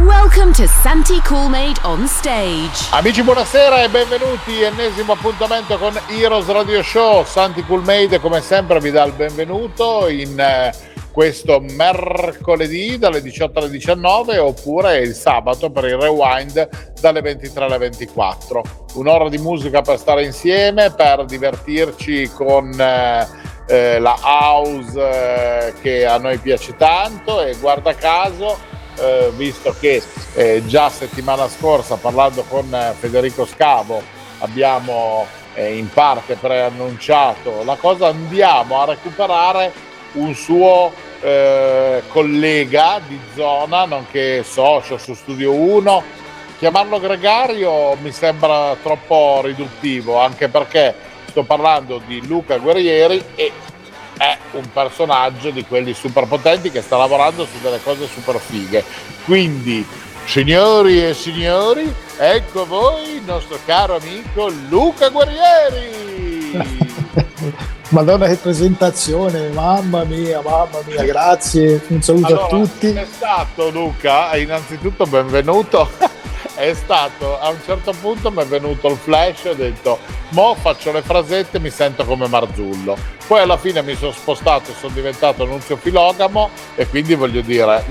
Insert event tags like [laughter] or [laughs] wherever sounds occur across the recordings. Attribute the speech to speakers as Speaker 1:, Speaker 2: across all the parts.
Speaker 1: Welcome to Santi Coolmade on stage.
Speaker 2: Amici buonasera e benvenuti, ennesimo appuntamento con Heroes Radio Show. Santi Coolmade come sempre vi dà il benvenuto in eh, questo mercoledì dalle 18 alle 19 oppure il sabato per il rewind dalle 23 alle 24. Un'ora di musica per stare insieme, per divertirci con eh, eh, la house eh, che a noi piace tanto e guarda caso, eh, visto che eh, già settimana scorsa parlando con eh, Federico Scavo abbiamo in parte preannunciato la cosa, andiamo a recuperare un suo eh, collega di zona, nonché socio su Studio 1. Chiamarlo gregario mi sembra troppo riduttivo, anche perché sto parlando di Luca Guerrieri e è un personaggio di quelli super potenti che sta lavorando su delle cose super fighe. Quindi, signori e signori, ecco voi il nostro caro amico Luca Guerrieri. [laughs]
Speaker 3: Madonna che presentazione, mamma mia, mamma mia, grazie, un saluto
Speaker 2: allora,
Speaker 3: a tutti.
Speaker 2: È stato Luca, innanzitutto benvenuto, è stato, a un certo punto mi è venuto il flash e ho detto, mo faccio le frasette e mi sento come Marzullo. Poi alla fine mi sono spostato e sono diventato Nunzio Filogamo e quindi voglio dire...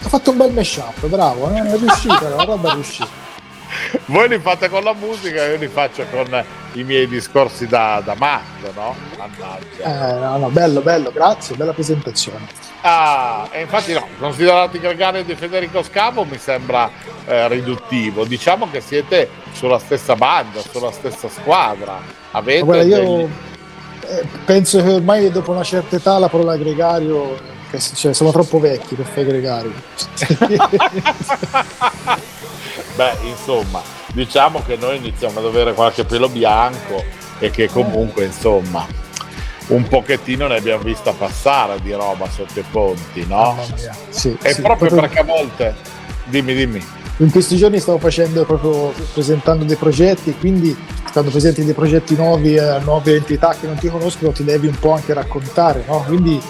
Speaker 3: Ha fatto un bel mashup, bravo, eh? è riuscita, la roba è riuscita. [laughs] [laughs]
Speaker 2: Voi li fate con la musica, io li faccio con i miei discorsi da, da matto, no?
Speaker 3: Mannaggia. Eh, no, no, bello, bello, grazie, bella presentazione.
Speaker 2: Ah, e infatti no, considerati gregari di Federico Scavo mi sembra eh, riduttivo. Diciamo che siete sulla stessa banda, sulla stessa squadra. Avete
Speaker 3: Guarda, io
Speaker 2: degli...
Speaker 3: eh, penso che ormai dopo una certa età la parola gregario, cioè, siamo troppo vecchi per fare gregario. [laughs] [laughs]
Speaker 2: Beh, insomma, diciamo che noi iniziamo ad avere qualche pelo bianco e che comunque, insomma, un pochettino ne abbiamo vista passare di roba sotto i ponti, no?
Speaker 3: Sì,
Speaker 2: e
Speaker 3: sì,
Speaker 2: proprio,
Speaker 3: proprio-
Speaker 2: perché a volte, dimmi, dimmi.
Speaker 3: In questi giorni stavo facendo proprio presentando dei progetti, quindi quando presenti dei progetti nuovi a nuove entità che non ti conoscono ti devi un po' anche raccontare, no? Quindi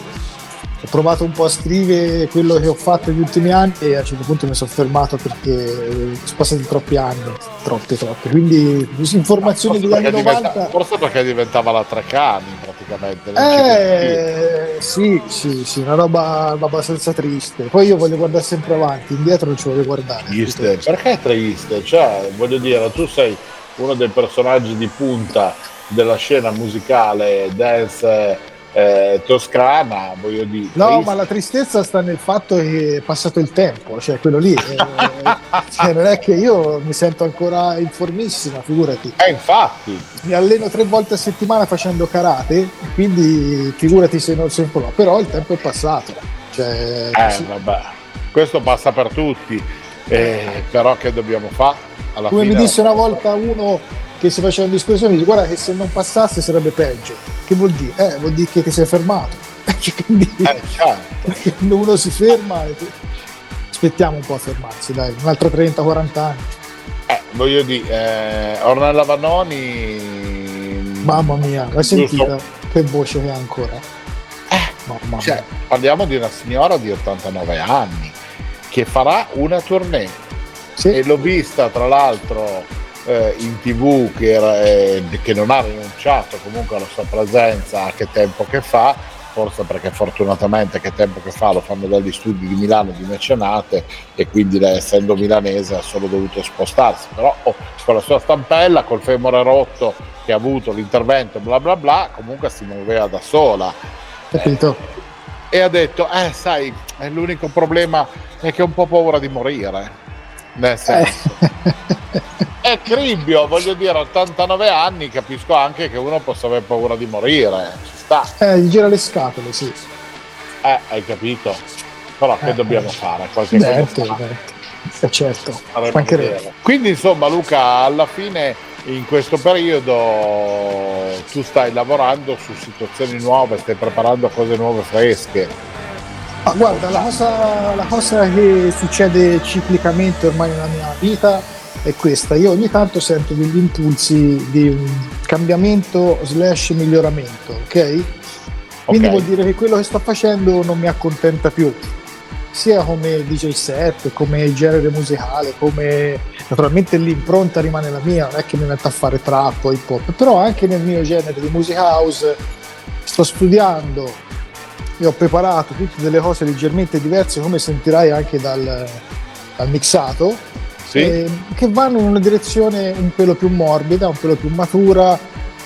Speaker 3: ho provato un po' a scrivere quello che ho fatto negli ultimi anni e a un certo punto mi sono fermato perché sono passati troppi anni, troppe, troppe. Quindi informazioni degli
Speaker 2: Forse
Speaker 3: anni
Speaker 2: perché, diventa-
Speaker 3: 90.
Speaker 2: forse perché diventava la Trecani praticamente.
Speaker 3: Eh, sì, sì, sì, una roba abbastanza triste. Poi io voglio guardare sempre avanti, indietro non ci voglio guardare.
Speaker 2: Triste. Perché è triste? Cioè, voglio dire, tu sei uno dei personaggi di punta della scena musicale dance eh, toscana, voglio dire.
Speaker 3: No,
Speaker 2: triste.
Speaker 3: ma la tristezza sta nel fatto che è passato il tempo, cioè quello lì. eh, [laughs] cioè, non è che io mi sento ancora informissima, figurati.
Speaker 2: Eh, infatti.
Speaker 3: Mi alleno tre volte a settimana facendo karate, quindi figurati se non sempre no. Però il tempo è passato. Cioè,
Speaker 2: Eh,
Speaker 3: sì.
Speaker 2: vabbè, questo passa per tutti, eh, però che dobbiamo fare?
Speaker 3: Come
Speaker 2: fine
Speaker 3: mi disse una volta uno che si faceva un discorso, mi dice guarda che se non passasse sarebbe peggio. Che vuol dire? Eh, vuol dire che ti sei fermato. [laughs] Quindi
Speaker 2: Eh, certo. [laughs]
Speaker 3: uno si ferma, eh, aspettiamo un po' a fermarsi, dai, un altro 30-40 anni.
Speaker 2: Eh, voglio dire, eh, Ornella Vanoni...
Speaker 3: Mamma mia, l'hai sentita? Che voce che ha ancora? Mamma
Speaker 2: Cioè, parliamo di una signora di 89 anni che farà una tournée e l'ho vista tra l'altro eh, in tv che, era, eh, che non ha rinunciato comunque alla sua presenza a che tempo che fa forse perché fortunatamente che tempo che fa lo fanno dagli studi di Milano di Mecenate e quindi essendo milanese ha solo dovuto spostarsi, però oh, con la sua stampella, col femore rotto che ha avuto l'intervento, bla bla bla, comunque si muoveva da sola.
Speaker 3: Capito?
Speaker 2: Eh, e ha detto, eh sai, l'unico problema è che ho un po' paura di morire. Nel senso. Eh. [laughs] è cribbio, voglio dire, 89 anni, capisco anche che uno possa aver paura di morire, ci sta.
Speaker 3: Eh, gli gira le scatole, sì.
Speaker 2: Eh, hai capito? Però che eh, dobbiamo fare? Qualche
Speaker 3: certo, cosa eh, certo,
Speaker 2: Quindi insomma Luca, alla fine in questo periodo tu stai lavorando su situazioni nuove, stai preparando cose nuove fresche.
Speaker 3: Ah, guarda, la cosa, la cosa che succede ciclicamente ormai nella mia vita è questa. Io ogni tanto sento degli impulsi di cambiamento slash miglioramento, ok? Quindi okay. vuol dire che quello che sto facendo non mi accontenta più, sia come DJ set, come genere musicale, come naturalmente l'impronta rimane la mia, non è che mi metto a fare trap o hip hop, però anche nel mio genere di music house sto studiando e ho preparato tutte delle cose leggermente diverse come sentirai anche dal, dal mixato
Speaker 2: sì. eh,
Speaker 3: che vanno in una direzione un pelo più morbida, un pelo più matura.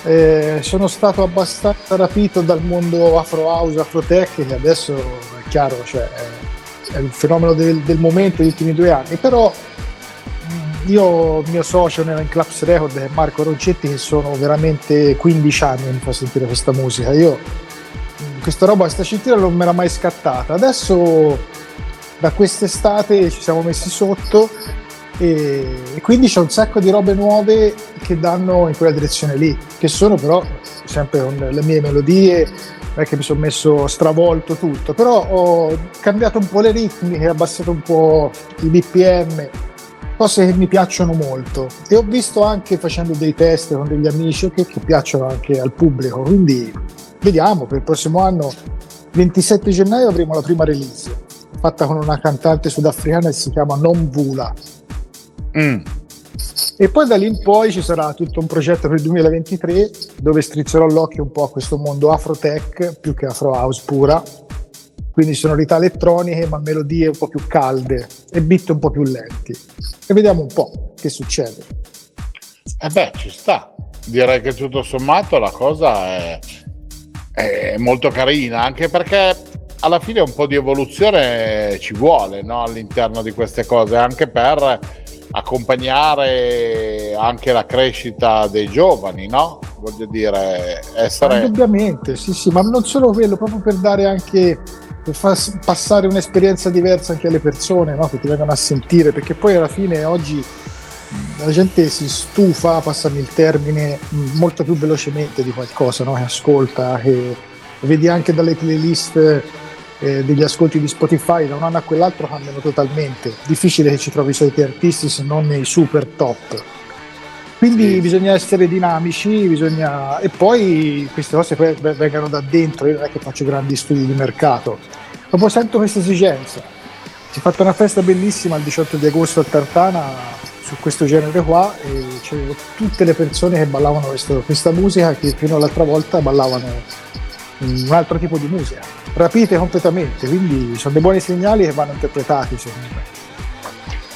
Speaker 3: Eh, sono stato abbastanza rapito dal mondo afro house, afro tech, che adesso è chiaro, cioè, è, il fenomeno del, del, momento degli ultimi due anni, però io, il mio socio nella Clubs Record Marco Roncetti, che sono veramente 15 anni che mi fa sentire questa musica. Io questa roba, questa cintura non me l'ha mai scattata. Adesso da quest'estate ci siamo messi sotto e, e quindi c'è un sacco di robe nuove che danno in quella direzione lì, che sono però sempre con le mie melodie, non è che mi sono messo stravolto tutto, però ho cambiato un po' le ritmiche, abbassato un po' i BPM, cose che mi piacciono molto. E ho visto anche facendo dei test con degli amici che, che piacciono anche al pubblico, quindi vediamo per il prossimo anno 27 gennaio avremo la prima release fatta con una cantante sudafricana che si chiama Non Vula Mm. E poi da lì in poi ci sarà tutto un progetto per il 2023 dove strizzerò l'occhio un po' a questo mondo afro-tech più che afro-house pura. Quindi sonorità elettroniche ma melodie un po' più calde e beat un po' più lenti. E vediamo un po' che succede.
Speaker 2: Eh beh, ci sta. Direi che tutto sommato la cosa è, è molto carina, anche perché alla fine un po' di evoluzione ci vuole no? all'interno di queste cose, anche per accompagnare anche la crescita dei giovani, no? Voglio dire, essere...
Speaker 3: Indubbiamente, sì, sì, ma non solo quello, proprio per dare anche, per far passare un'esperienza diversa anche alle persone, no? Che ti vengono a sentire, perché poi alla fine oggi la gente si stufa, passami il termine, molto più velocemente di qualcosa, no? Che ascolta, che vedi anche dalle playlist eh, degli ascolti di Spotify da un anno a quell'altro cambiano totalmente. Difficile che ci trovi i soliti artisti se non nei super top. Quindi sì. bisogna essere dinamici, bisogna... e poi queste cose poi vengano da dentro, io non è che faccio grandi studi di mercato, proprio sento questa esigenza. Si è fatta una festa bellissima il 18 di agosto a Tartana su questo genere qua e c'erano tutte le persone che ballavano questo, questa musica che fino all'altra volta ballavano un altro tipo di musica, rapite completamente, quindi sono dei buoni segnali che vanno interpretati secondo me.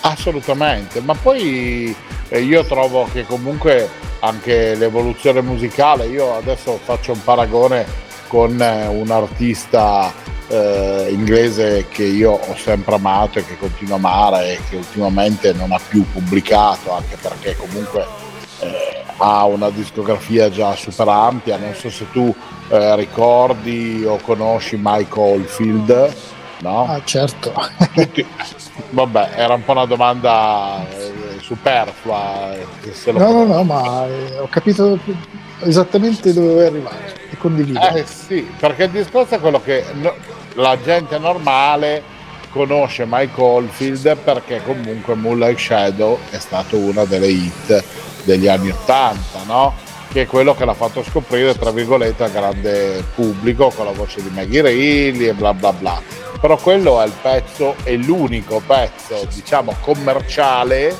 Speaker 2: Assolutamente, ma poi eh, io trovo che comunque anche l'evoluzione musicale, io adesso faccio un paragone con eh, un artista eh, inglese che io ho sempre amato e che continuo a amare e che ultimamente non ha più pubblicato, anche perché comunque eh, ha una discografia già super ampia, non so se tu eh, ricordi o conosci Mike Oldfield, no?
Speaker 3: Ah certo.
Speaker 2: Tutti, vabbè, era un po' una domanda eh, superflua.
Speaker 3: Eh, no, no, no, ma eh, ho capito esattamente dove vuoi arrivare e condivido.
Speaker 2: Eh sì, perché il discorso è quello che no, la gente normale conosce Mike Oldfield perché comunque Moonlight Shadow è stato una delle hit degli anni 80, no? Che è quello che l'ha fatto scoprire, tra virgolette, al grande pubblico con la voce di Maggie Reilly e bla bla bla. Però quello è il pezzo, è l'unico pezzo, diciamo, commerciale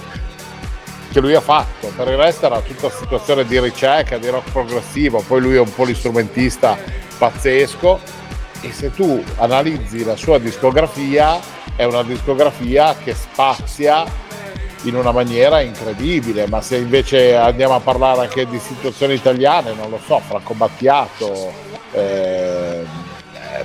Speaker 2: che lui ha fatto. Per il resto era tutta situazione di ricerca, di rock progressivo, poi lui è un polistrumentista pazzesco e se tu analizzi la sua discografia è una discografia che spazia in una maniera incredibile, ma se invece andiamo a parlare anche di situazioni italiane, non lo so, Franco Battiato eh,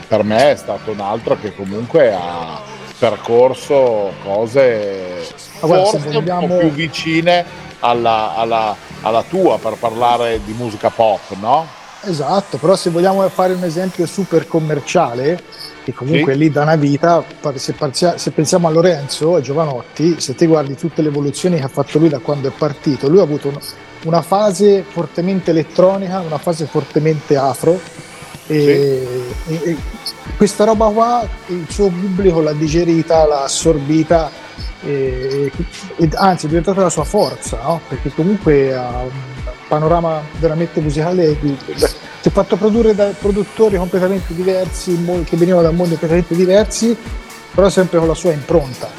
Speaker 2: per me è stato un altro che comunque ha percorso cose
Speaker 3: guarda,
Speaker 2: forse
Speaker 3: vogliamo...
Speaker 2: un po' più vicine alla, alla, alla tua per parlare di musica pop, no?
Speaker 3: Esatto, però se vogliamo fare un esempio super commerciale, che comunque sì. lì da una vita, se, se, pensiamo a Lorenzo, a Giovanotti, se ti guardi tutte le evoluzioni che ha fatto lui da quando è partito, lui ha avuto un, una fase fortemente elettronica, una fase fortemente afro, e, sì. e, e questa roba qua il suo pubblico l'ha digerita, l'ha assorbita e, anzi è diventata la sua forza, no? perché comunque ha panorama veramente musicale si è fatto produrre da produttori completamente diversi, che venivano da mondi completamente diversi, però sempre con la sua impronta.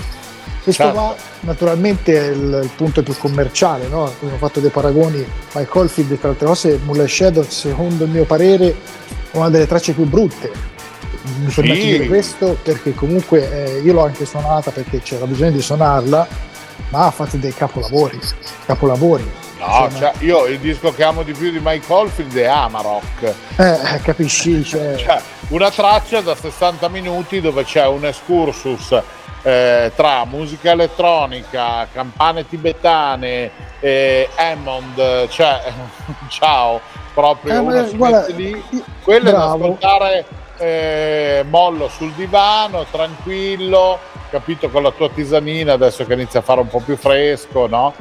Speaker 3: Questo certo. qua naturalmente è il, il, punto più commerciale, no? abbiamo fatto dei paragoni, Mike Oldfield tra altre cose, Moonlight Shadow secondo il mio parere una delle tracce più brutte mi sì. permetto di dire questo perché comunque eh, io l'ho anche suonata perché c'era bisogno di suonarla ma ha fatto dei capolavori capolavori
Speaker 2: No, cioè, io il disco che amo di più di Mike Oldfield è Amarok.
Speaker 3: Eh, capisci? [laughs] Cioè...
Speaker 2: cioè, una traccia da 60 minuti dove c'è un excursus eh, tra musica elettronica, campane tibetane, eh, Hammond, cioè, [laughs] ciao, proprio
Speaker 3: eh,
Speaker 2: una
Speaker 3: guarda,
Speaker 2: lì. Quello bravo. è da ascoltare eh, mollo sul divano, tranquillo, capito, con la tua tisanina, adesso che inizia a fare un po' più fresco, no?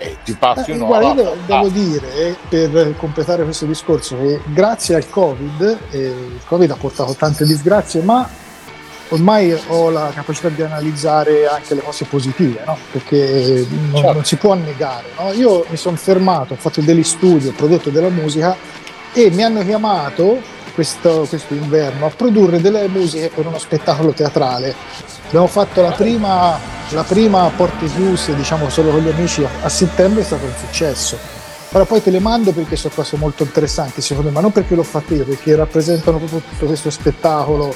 Speaker 2: E ti passi eh, un'ora.
Speaker 3: Guarda, io devo dire, per completare questo discorso, che grazie al Covid, eh, il Covid ha portato tante disgrazie, ma ormai ho la capacità di analizzare anche le cose positive, no? perché non, certo. non, si può negare. No? Io mi sono fermato, ho fatto degli studi, ho prodotto della musica e mi hanno chiamato questo, questo inverno a produrre delle musiche per uno spettacolo teatrale Abbiamo fatto la prima, la prima a porte chiuse, diciamo solo con gli amici, a settembre è stato un successo. Ora poi te le mando perché sono cose molto interessanti secondo me, ma non perché l'ho fatto io, perché rappresentano proprio tutto questo spettacolo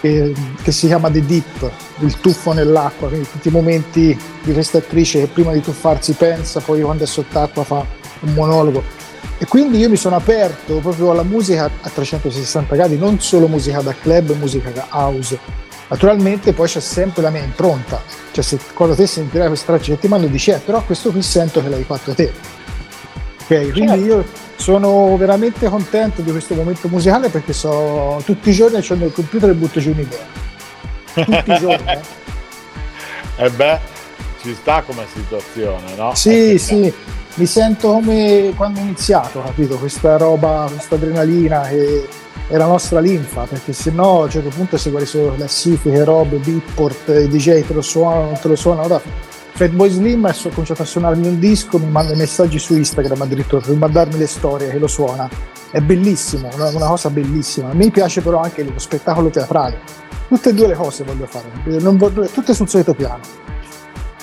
Speaker 3: che, che, si chiama The Deep, il tuffo nell'acqua, quindi tutti i momenti di questa attrice che prima di tuffarsi pensa, poi quando è sott'acqua fa un monologo. E quindi io mi sono aperto proprio alla musica a 360 gradi, non solo musica da club, musica da house Naturalmente poi c'è sempre la mia impronta, cioè se quando te sentirai questa traccia che ti mando dici eh però questo qui sento che l'hai fatto te. Ok, quindi certo. io sono veramente contento di questo momento musicale perché so tutti i giorni accendo il computer e butto giù un'idea. Tutti i giorni. Eh.
Speaker 2: e [laughs] eh beh, ci sta come situazione, no?
Speaker 3: Sì, eh, sì, mi sento come quando ho iniziato, capito? Questa roba, questa adrenalina che è la nostra linfa, perché se no a un certo punto se guardi solo classifiche, robe, beatport, i DJ te lo suonano, non te lo suonano. Ora, Fatboy Slim ha cominciato a suonarmi un disco, mi manda messaggi su Instagram addirittura per mandarmi le storie che lo suona. È bellissimo, una, una cosa bellissima. A me piace però anche lo spettacolo teatrale. Tutte e due le cose voglio fare, voglio, tutte sul solito piano.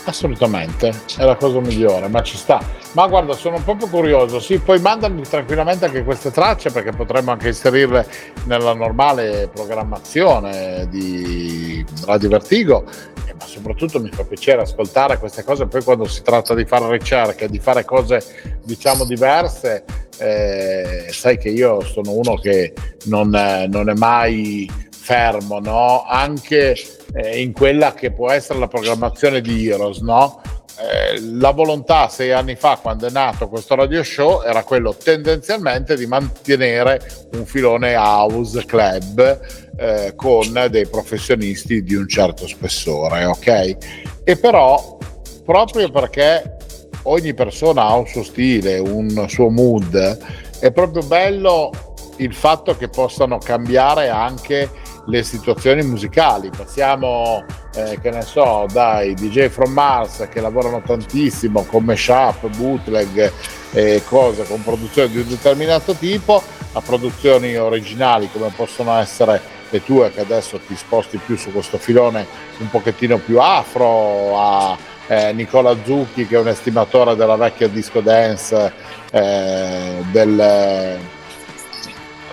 Speaker 2: Assolutamente, è la cosa migliore, ma ci sta. Ma guarda, sono proprio curioso. Sì, poi mandami tranquillamente anche queste tracce perché potremmo anche inserirle nella normale programmazione di Radio Vertigo. Eh, ma soprattutto mi fa piacere ascoltare queste cose. Poi quando si tratta di fare ricerche, di fare cose diciamo diverse, eh, sai che io sono uno che non, non è mai fermo, no? Anche eh, in quella che può essere la programmazione di Heroes, no? Eh, la volontà sei anni fa quando è nato questo radio show era quello tendenzialmente di mantenere un filone house club eh, con dei professionisti di un certo spessore, ok? E però proprio perché ogni persona ha un suo stile, un suo mood, è proprio bello il fatto che possano cambiare anche le situazioni musicali. Passiamo, eh, che ne so, dai DJ from Mars che lavorano tantissimo con mashup, bootleg e cose con produzioni di un determinato tipo, a produzioni originali come possono essere le tue che adesso ti sposti più su questo filone un pochettino più afro, a eh, Nicola Zucchi che è un estimatore della vecchia disco dance eh, del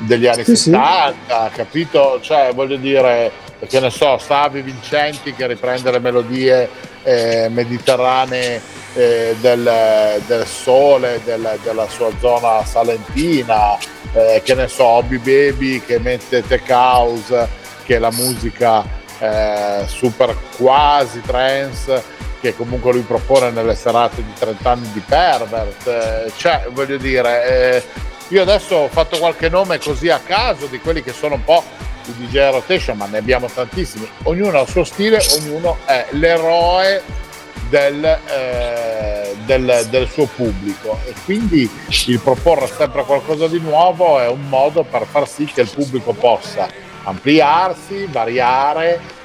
Speaker 2: degli anni
Speaker 3: Sì,
Speaker 2: 70, capito? Cioè, voglio dire, che ne so, Savi Vincenti che riprende le melodie eh, mediterranee eh, del, del sole, del- della sua zona salentina, eh, che ne so, Hobby Baby che mette Tech House, che è la musica eh, super quasi trance che comunque lui propone nelle serate di 30 anni di Pervert. eh, cioè, voglio dire, eh, io adesso ho fatto qualche nome così a caso di quelli che sono un po' i DJ rotation, ma ne abbiamo tantissimi. Ognuno ha il suo stile, ognuno è l'eroe del, eh, del- del suo pubblico e quindi il proporre sempre qualcosa di nuovo è un modo per far sì che il pubblico possa ampliarsi, variare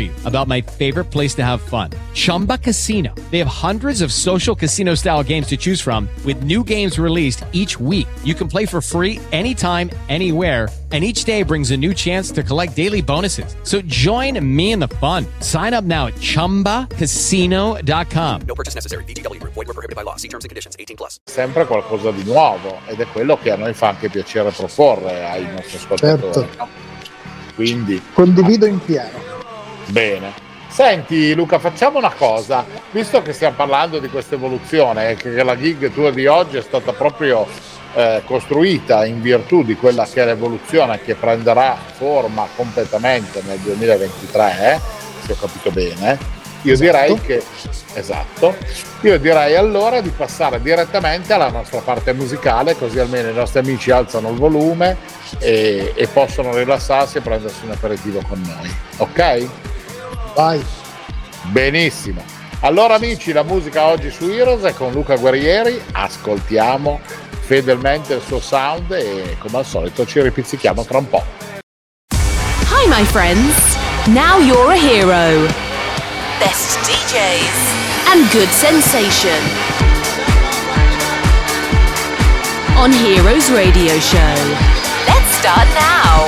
Speaker 4: you about my favorite place to have fun Chumba Casino. They have hundreds of social casino style games to choose from, with new games released each week. You can play for free anytime, anywhere. And each day brings a new chance to collect daily bonuses. So join me in the fun. Sign up now at chumbacasino.com.
Speaker 5: No purchase necessary. VGW Group. Void were prohibited by law. See terms and conditions. 18 plus.
Speaker 2: sempre qualcosa di nuovo ed è quello che a noi fa anche piacere proporre ai nostri ascoltatori.
Speaker 3: Certo.
Speaker 2: no? Quindi,
Speaker 3: Condivido in pieno.
Speaker 2: Bene. Senti Luca, facciamo una cosa, visto che stiamo parlando di questa evoluzione, e che la gig tua di oggi è stata proprio eh, costruita in virtù di quella che è l'evoluzione che prenderà forma completamente nel 2023, eh, se ho capito bene, io direi che esatto. Io direi allora di passare direttamente alla nostra parte musicale, così almeno i nostri amici alzano il volume e, e possono rilassarsi e prendersi un aperitivo con noi. Ok?
Speaker 3: Vai.
Speaker 2: Benissimo. Allora amici, la musica oggi su Heroes è con Luca Guerrieri, ascoltiamo fedelmente il suo sound e come al solito ci ripizzichiamo tra un po'.
Speaker 1: Hi, my friends. Now you're a hero. Best DJs and good sensation. On Heroes Radio Show. Let's start now.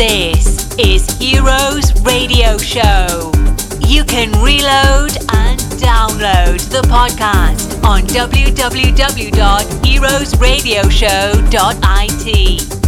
Speaker 6: This is Heroes Radio Show. You can reload and download the podcast on www.heroesradioshow.it.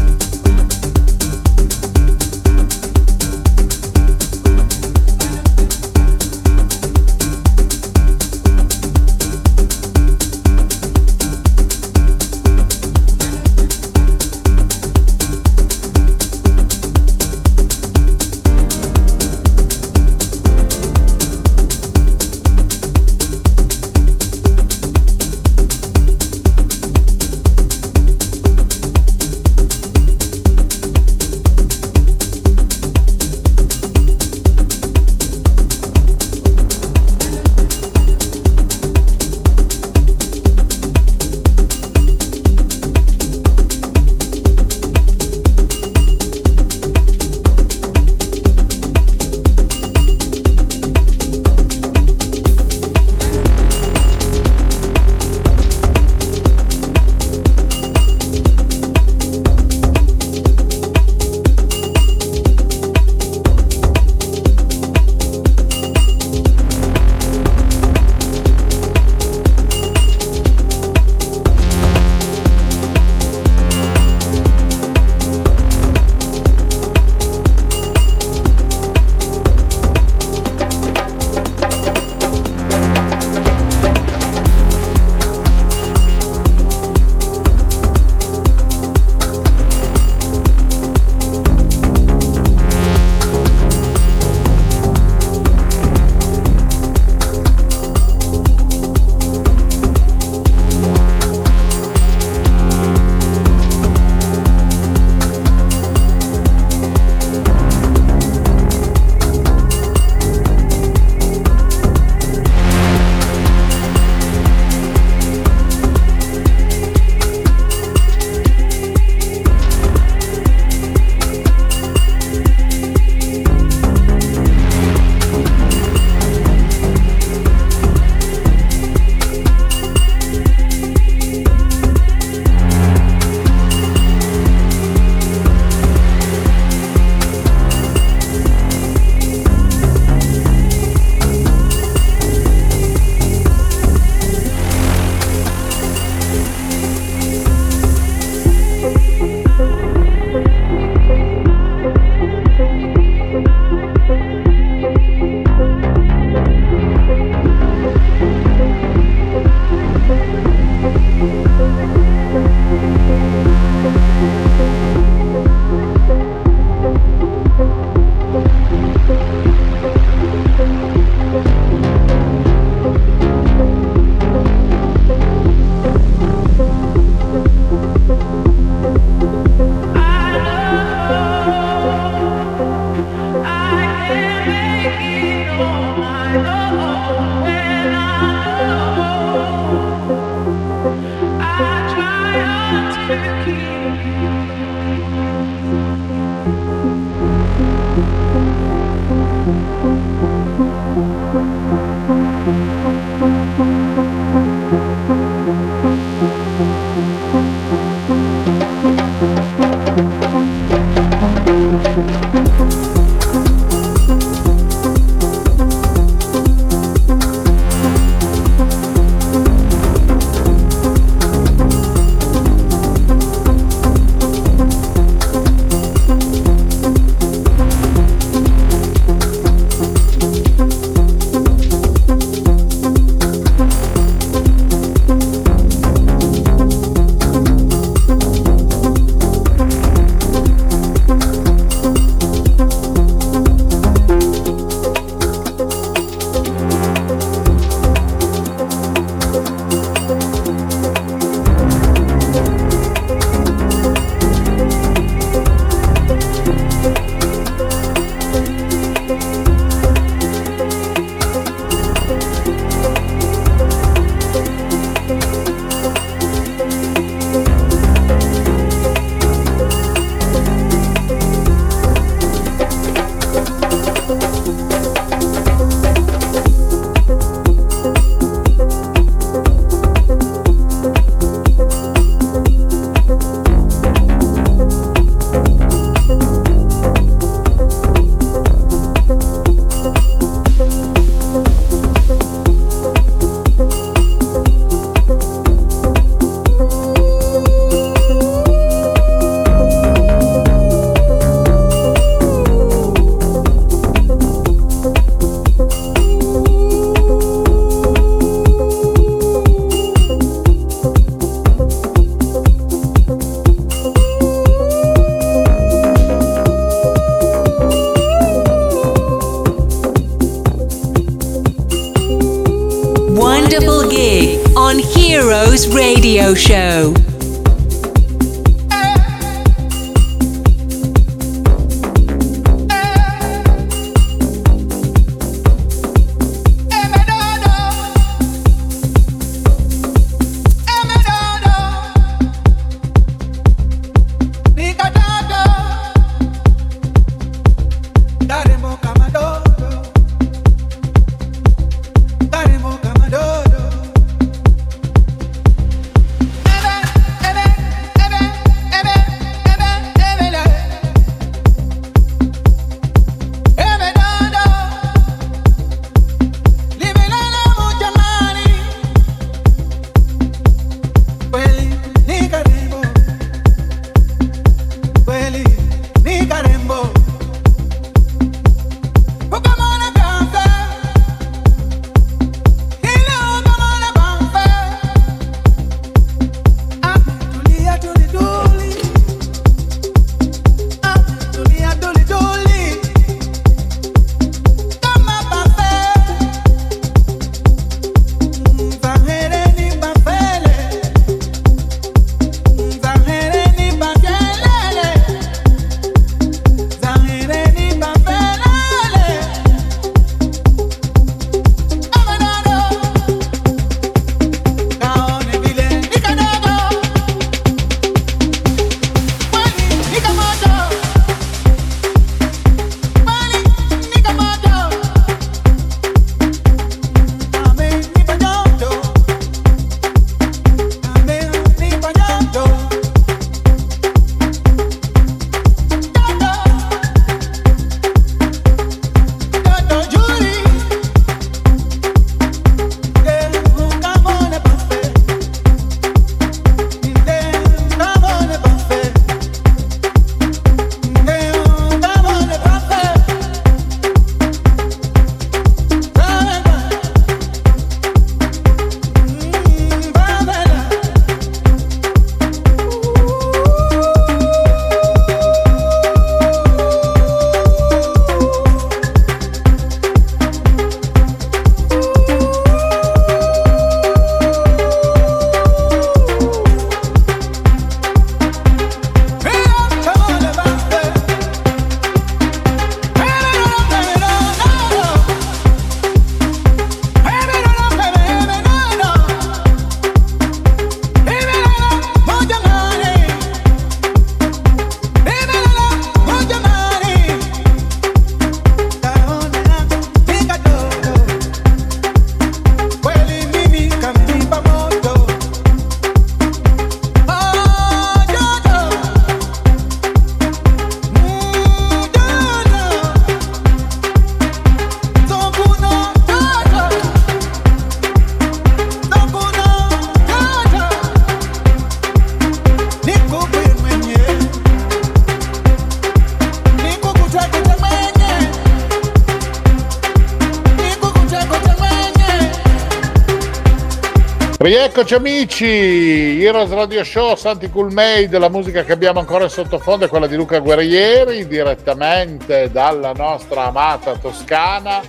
Speaker 2: Rieccoci amici, Heroes Radio Show, Santi Cool Made, la musica che abbiamo ancora in sottofondo è quella di Luca Guerrieri, direttamente dalla nostra amata Toscana,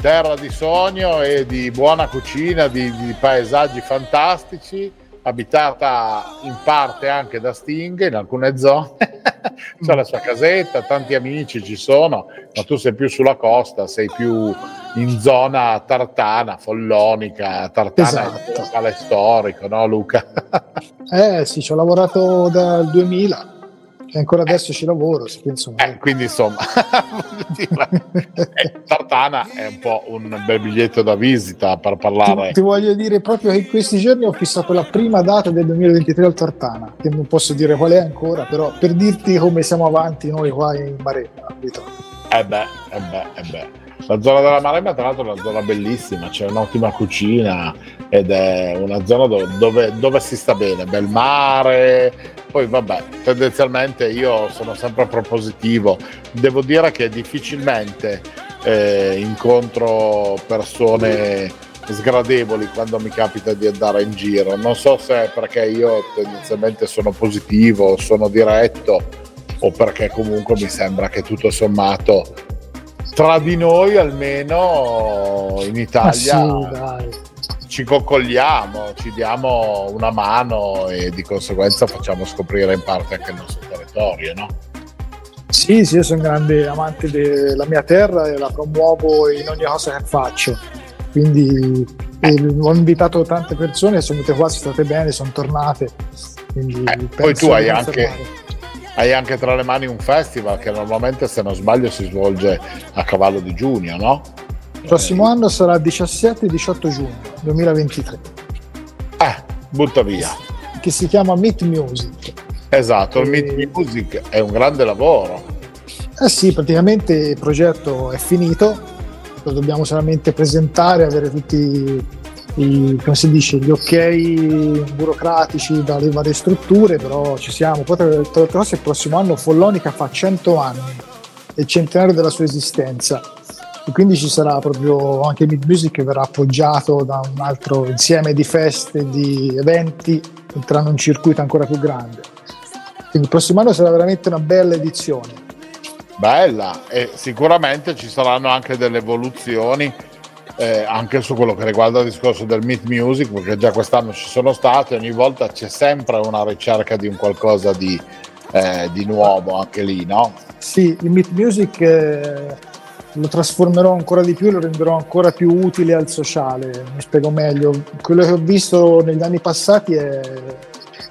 Speaker 2: terra di sogno e di buona cucina, di, di paesaggi fantastici, abitata in parte anche da Sting in alcune zone. [laughs] C'è la sua casetta, tanti amici ci sono, ma tu sei più sulla costa, sei più in zona tartana, follonica, tartana
Speaker 3: Esatto.
Speaker 2: è un locale storico, no Luca? [laughs]
Speaker 3: Eh sì, ci ho lavorato dal 2000 e ancora adesso ci lavoro, insomma.
Speaker 2: Eh, quindi insomma, [laughs] eh, Tartana è un po' un bel biglietto da visita per parlare.
Speaker 3: Ti, ti voglio dire proprio che in questi giorni ho fissato la prima data del 2023 al Tartana, che non posso dire qual è ancora, però per dirti come siamo avanti noi qua in capito?
Speaker 2: Eh beh, eh beh, eh beh. La zona della Maremma, tra l'altro, è una zona bellissima, c'è un'ottima cucina ed è una zona dove, dove- dove si sta bene, bel mare. Poi, vabbè, tendenzialmente io sono sempre propositivo. Devo dire che difficilmente eh, incontro persone sgradevoli quando mi capita di andare in giro. Non so se è perché io tendenzialmente sono positivo, sono diretto o perché comunque mi sembra che tutto sommato tra di noi almeno in Italia
Speaker 3: sì,
Speaker 2: ci coccogliamo, ci diamo una mano e di conseguenza facciamo scoprire in parte anche il nostro territorio, no?
Speaker 3: Sì, sì, io sono un grande amante della mia terra e la promuovo in ogni cosa che faccio. Quindi eh, ho invitato tante persone, sono venute qua, sono state bene, sono tornate.
Speaker 2: Eh, Poi tu hai anche. Hai anche tra le mani un festival che normalmente, se non sbaglio, si svolge a cavallo di giugno, no?
Speaker 3: Il prossimo anno sarà 17 e 18 giugno 2023,
Speaker 2: Eh, butta via.
Speaker 3: che si chiama Meet Music.
Speaker 2: Esatto, il
Speaker 3: E-
Speaker 2: Meet Music è un grande lavoro.
Speaker 3: Eh sì, praticamente il progetto è finito, lo dobbiamo solamente presentare, avere tutti i, come si dice, gli ok burocratici dalle varie strutture, però ci siamo. Poi tra tra le cose il prossimo anno Follonica fa 100 anni, è il centenario della sua esistenza e quindi ci sarà proprio anche Mid Music che verrà appoggiato da un altro insieme di feste, di eventi, entreranno in un circuito ancora più grande. Quindi il prossimo anno sarà veramente una bella edizione.
Speaker 2: Bella, e sicuramente ci saranno anche delle evoluzioni eh, anche su quello che riguarda il discorso del Meet Music, perché già quest'anno ci sono state, ogni volta c'è sempre una ricerca di un qualcosa di, eh, di nuovo anche lì, no?
Speaker 3: Sì, il Meet Music eh, lo trasformerò ancora di più lo renderò ancora più utile al sociale. Mi spiego meglio. Quello che ho visto negli anni passati è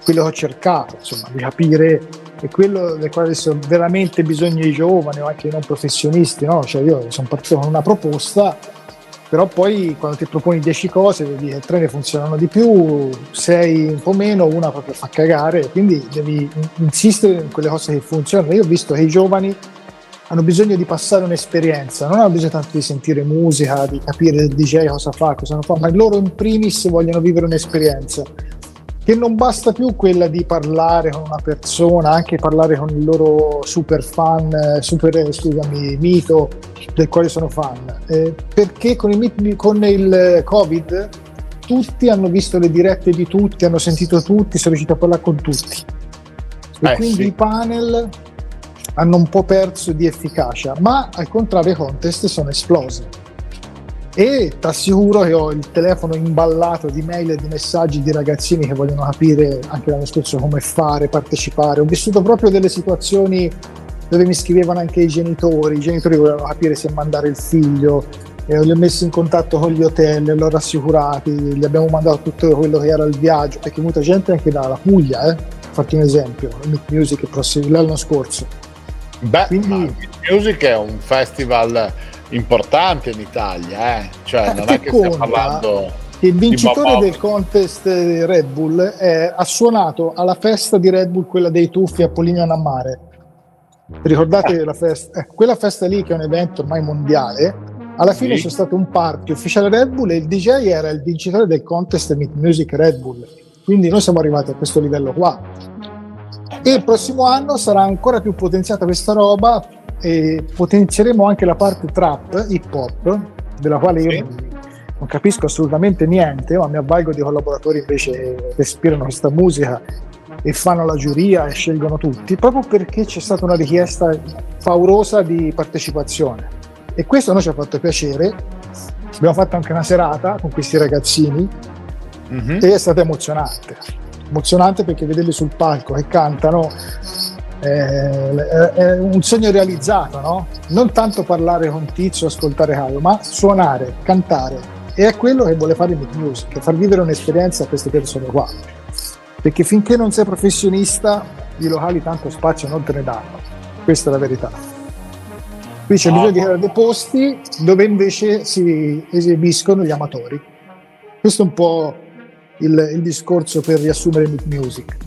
Speaker 3: quello che ho cercato, insomma, di capire e quello del quale adesso veramente bisogna i giovani o anche i non professionisti, no? Cioè io sono partito con una proposta, però poi quando ti proponi 10 cose vedi che tre ne funzionano di più, sei un po' meno, una proprio fa cagare, quindi devi in- insistere in quelle cose che funzionano. Io ho visto che i giovani hanno bisogno di passare un'esperienza, non hanno bisogno tanto di sentire musica, di capire il DJ cosa fa, cosa non fa, ma loro in primis vogliono vivere un'esperienza che non basta più quella di parlare con una persona, anche parlare con il loro super fan, eh, super, eh, scusami, mito del quale sono fan, Eh, perché con il, con il Covid tutti hanno visto le dirette di tutti, hanno sentito tutti, sono riusciti a parlare con tutti. E
Speaker 2: Eh,
Speaker 3: quindi
Speaker 2: sì.
Speaker 3: i panel hanno un po' perso di efficacia, ma al contrario i contest sono esplosi. E ti assicuro che ho il telefono imballato di mail e di messaggi di ragazzini che vogliono capire anche l'anno scorso come fare, partecipare. Ho vissuto proprio delle situazioni dove mi scrivevano anche i genitori, i genitori volevano capire se mandare il figlio, e li ho messi in contatto con gli hotel, li ho rassicurati, gli abbiamo mandato tutto quello che era il viaggio, perché molta gente anche dalla Puglia, eh? farti un esempio, Meet Music l'anno scorso.
Speaker 2: Beh, Meet Music è un festival importante in Italia, eh? cioè non è che stiamo parlando
Speaker 3: il vincitore del contest eh, Red Bull è- ha suonato alla festa di Red Bull, quella dei tuffi a Polignano a Mare. Ricordate la festa? eh, quella festa lì che è un evento ormai mondiale. Alla fine
Speaker 2: Sì.
Speaker 3: c'è stato un party ufficiale Red Bull e il DJ era il vincitore del contest Meet Music Red Bull. Quindi noi siamo arrivati a questo livello qua. E il prossimo anno sarà ancora più potenziata questa roba e potenzieremo anche la parte trap, hip hop, della quale io non, non capisco assolutamente niente, ma mi avvalgo di collaboratori invece che respirano questa musica e fanno la giuria e scelgono tutti, proprio perché c'è stata una richiesta paurosa di partecipazione. E questo a noi ci ha fatto piacere. Abbiamo fatto anche una serata con questi ragazzini
Speaker 2: Mhm.
Speaker 3: e è stata emozionante. Emozionante perché vederli sul palco che cantano è, un sogno realizzato, no? Non tanto parlare con Tizio, ascoltare Caio, ma suonare, cantare. E è quello che vuole fare il Meet Music, far vivere un'esperienza a queste persone qua. Perché finché non sei professionista, i locali tanto spazio non te ne danno. Questa è la verità. Qui c'è
Speaker 2: No.
Speaker 3: bisogno di creare dei posti dove invece si esibiscono gli amatori. Questo è un po' il, il discorso per riassumere Meet Music.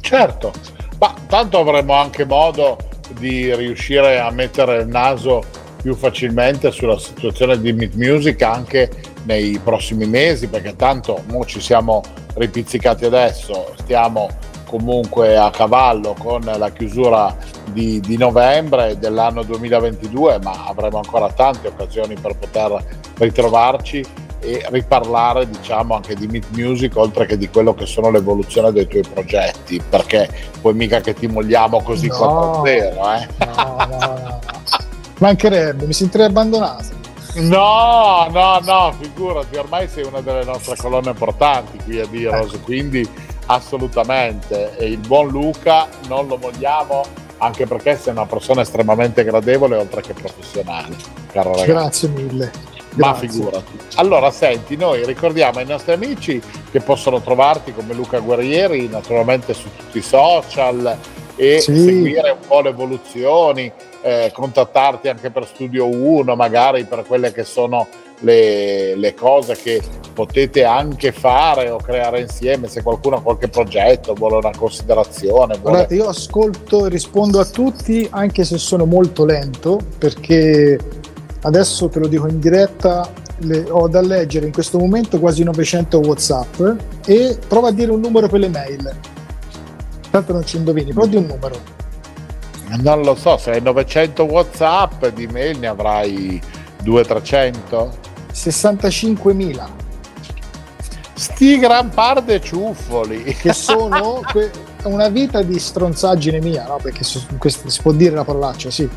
Speaker 2: Certo, ma tanto avremo anche modo di riuscire a mettere il naso più facilmente sulla situazione di Meet Music anche nei prossimi mesi, perché tanto mo ci siamo ripizzicati adesso, stiamo comunque a cavallo con la chiusura di, di novembre dell'anno 2022, ma avremo ancora tante occasioni per poter ritrovarci e riparlare diciamo anche di Meet Music oltre che di quello che sono l'evoluzione dei tuoi progetti perché poi mica che ti molliamo così
Speaker 3: No.
Speaker 2: 4-0 eh?
Speaker 3: No, no, no. Mancherebbe, mi sentirei abbandonato.
Speaker 2: No, no, no, figurati, ormai sei una delle nostre colonne portanti qui a Diros,
Speaker 3: Ecco.
Speaker 2: quindi assolutamente. E il buon Luca non lo vogliamo, anche perché sei una persona estremamente gradevole oltre che professionale, caro ragazzo.
Speaker 3: Grazie mille.
Speaker 2: Ma figurati. Allora, senti, noi ricordiamo ai nostri amici che possono trovarti come Luca Guerrieri, naturalmente su tutti i social e
Speaker 3: Sì.
Speaker 2: seguire un po' le evoluzioni, eh, contattarti anche per Studio 1, magari per quelle che sono le, le cose che potete anche fare o creare insieme, se qualcuno ha qualche progetto, vuole una considerazione, vuole...
Speaker 3: Guardate, io ascolto e rispondo a tutti, anche se sono molto lento, perché adesso te lo dico in diretta, le- ho da leggere in questo momento quasi 900 WhatsApp e prova a dire un numero per le mail. Tanto non ci indovini, però di un numero.
Speaker 2: Non lo so, se hai 900 WhatsApp di mail ne avrai 200-300?
Speaker 3: 65.000,
Speaker 2: Sti gran par de ciuffoli.
Speaker 3: che [laughs] sono que- una vita di stronzaggine mia, no? Perché su- questo- si può dire la parolaccia, sì.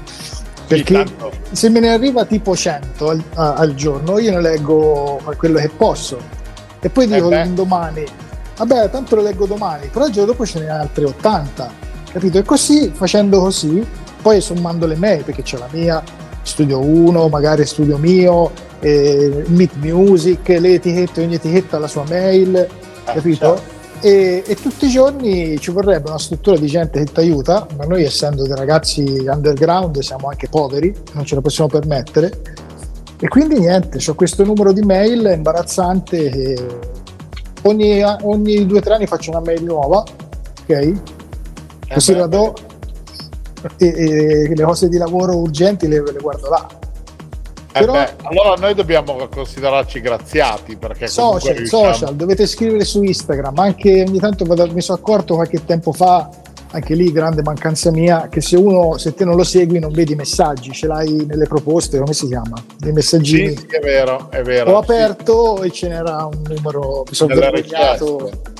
Speaker 3: Perché se me ne arriva tipo 100 al, a- al giorno, io ne leggo quello che posso. E poi dico
Speaker 2: beh.
Speaker 3: domani, vabbè, tanto lo leggo domani, però il giorno dopo ce ne ha altre 80. Capito? E così, facendo così, poi sommando le mail, perché c'è la mia, studio 1, magari studio mio, eh, Meet Music, le etichette, ogni etichetta ha la sua mail, capito?
Speaker 2: certo.
Speaker 3: E, e tutti i giorni ci vorrebbe una struttura di gente che ti aiuta, ma noi essendo dei ragazzi underground siamo anche poveri, non ce lo possiamo permettere. E quindi niente, ho questo numero di mail imbarazzante ogni, ogni due o tre anni faccio una mail nuova, ok? Così
Speaker 2: beh,
Speaker 3: la do e, e le cose di lavoro urgenti le, le guardo là.
Speaker 2: Eh
Speaker 3: Però-
Speaker 2: beh, allora noi dobbiamo considerarci graziati perché
Speaker 3: Social,
Speaker 2: riusciamo-
Speaker 3: social, dovete scrivere su Instagram, anche ogni tanto mi sono accorto qualche tempo fa, anche lì grande mancanza mia, che se uno, se te non lo segui non vedi i messaggi, ce l'hai nelle proposte, come si chiama? Dei messaggini.
Speaker 2: Sì, sì, è vero, è vero.
Speaker 3: Ho
Speaker 2: sì.
Speaker 3: aperto e ce n'era un numero, mi sono vergognato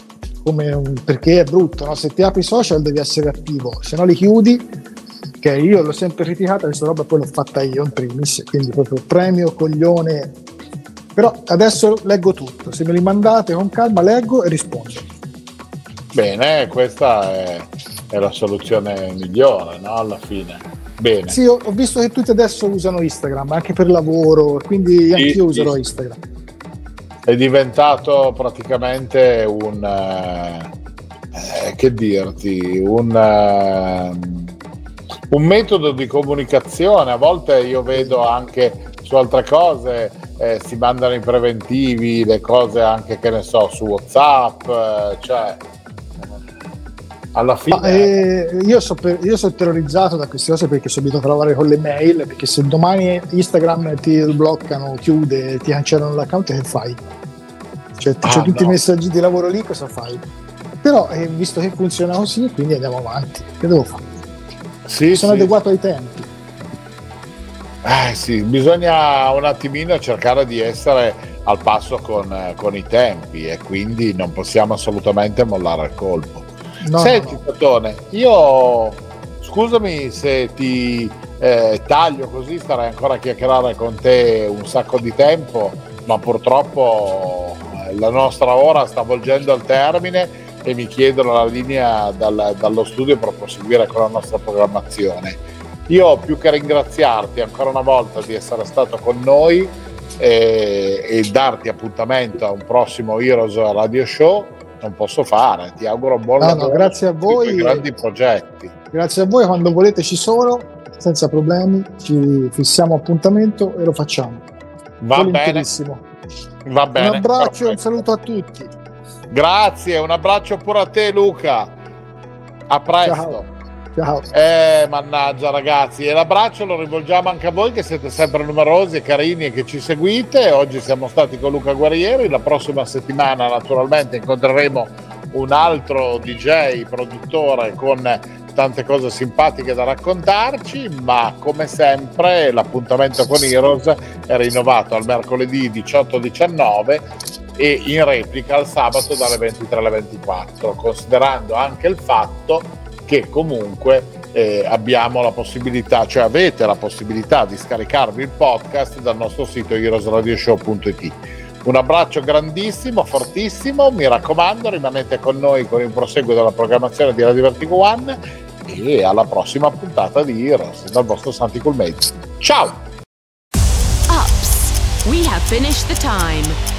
Speaker 3: perché è brutto, no? se ti apri i social devi essere attivo, se no li chiudi, che io l'ho sempre criticata, questa roba poi l'ho fatta io in primis, quindi proprio premio, coglione. Però adesso leggo tutto, se me li mandate con calma leggo e rispondo.
Speaker 2: Bene, questa è, è la soluzione migliore, no? Alla fine. Bene.
Speaker 3: Sì, ho, ho visto che tutti adesso usano Instagram, anche per lavoro, quindi
Speaker 2: sì.
Speaker 3: userò Instagram.
Speaker 2: È diventato praticamente un... eh, eh, che dirti? Un... eh, un metodo di comunicazione, a volte io vedo anche su altre cose, eh, si mandano i preventivi, le cose anche che ne so su Whatsapp, eh, cioè alla fine
Speaker 3: Ma, eh, io, so per- io sono terrorizzato da queste cose perché sono abituato a lavorare con le mail, perché se domani Instagram ti bloccano, chiude, ti cancellano l'account, che fai? Cioè,
Speaker 2: Ah,
Speaker 3: c'è tutti
Speaker 2: no.
Speaker 3: i messaggi di lavoro lì, cosa fai? Però, eh, visto che funziona così, quindi andiamo avanti. Che devo fare?
Speaker 2: Sì,
Speaker 3: Sono
Speaker 2: sì,
Speaker 3: adeguato ai tempi.
Speaker 2: Eh sì, bisogna un attimino cercare di essere al passo con, con i tempi e quindi non possiamo assolutamente mollare il colpo.
Speaker 3: No,
Speaker 2: Senti,
Speaker 3: no,
Speaker 2: Tatone, io scusami se ti eh, taglio così, starei ancora a chiacchierare con te un sacco di tempo, ma purtroppo eh, la nostra ora sta volgendo al termine e mi chiedono la linea dal- dallo studio per proseguire con la nostra programmazione. Io più che ringraziarti ancora una volta di essere stato con noi e, e darti appuntamento a un prossimo Heroes Radio Show, non posso fare. Ti auguro buon
Speaker 3: No, no,
Speaker 2: lavoro
Speaker 3: grazie a voi.
Speaker 2: grandi progetti.
Speaker 3: Grazie a voi, quando volete ci sono, senza problemi, ci fissiamo appuntamento e lo facciamo.
Speaker 2: Va bene, va bene.
Speaker 3: Un abbraccio e un saluto a tutti.
Speaker 2: Grazie, un abbraccio pure a te Luca. A presto.
Speaker 3: Ciao. Ciao.
Speaker 2: Eh, mannaggia ragazzi, e l'abbraccio lo rivolgiamo anche a voi che siete sempre numerosi e carini e che ci seguite. Oggi siamo stati con Luca Guerrieri, la prossima settimana naturalmente incontreremo un altro DJ, produttore con tante cose simpatiche da raccontarci, ma come sempre l'appuntamento con Heroes è rinnovato al mercoledì 18-19 e in replica al sabato dalle 23 alle 24, considerando anche il fatto che comunque eh, abbiamo la possibilità, cioè avete la possibilità di scaricarvi il podcast dal nostro sito heroesradioshow.it. Un abbraccio grandissimo, fortissimo, mi raccomando rimanete con noi con il proseguo della programmazione di Radio Vertigo One e alla prossima puntata di Heroes dal vostro Santi Coolmate. Ciao!
Speaker 6: Ups, we have finished the time.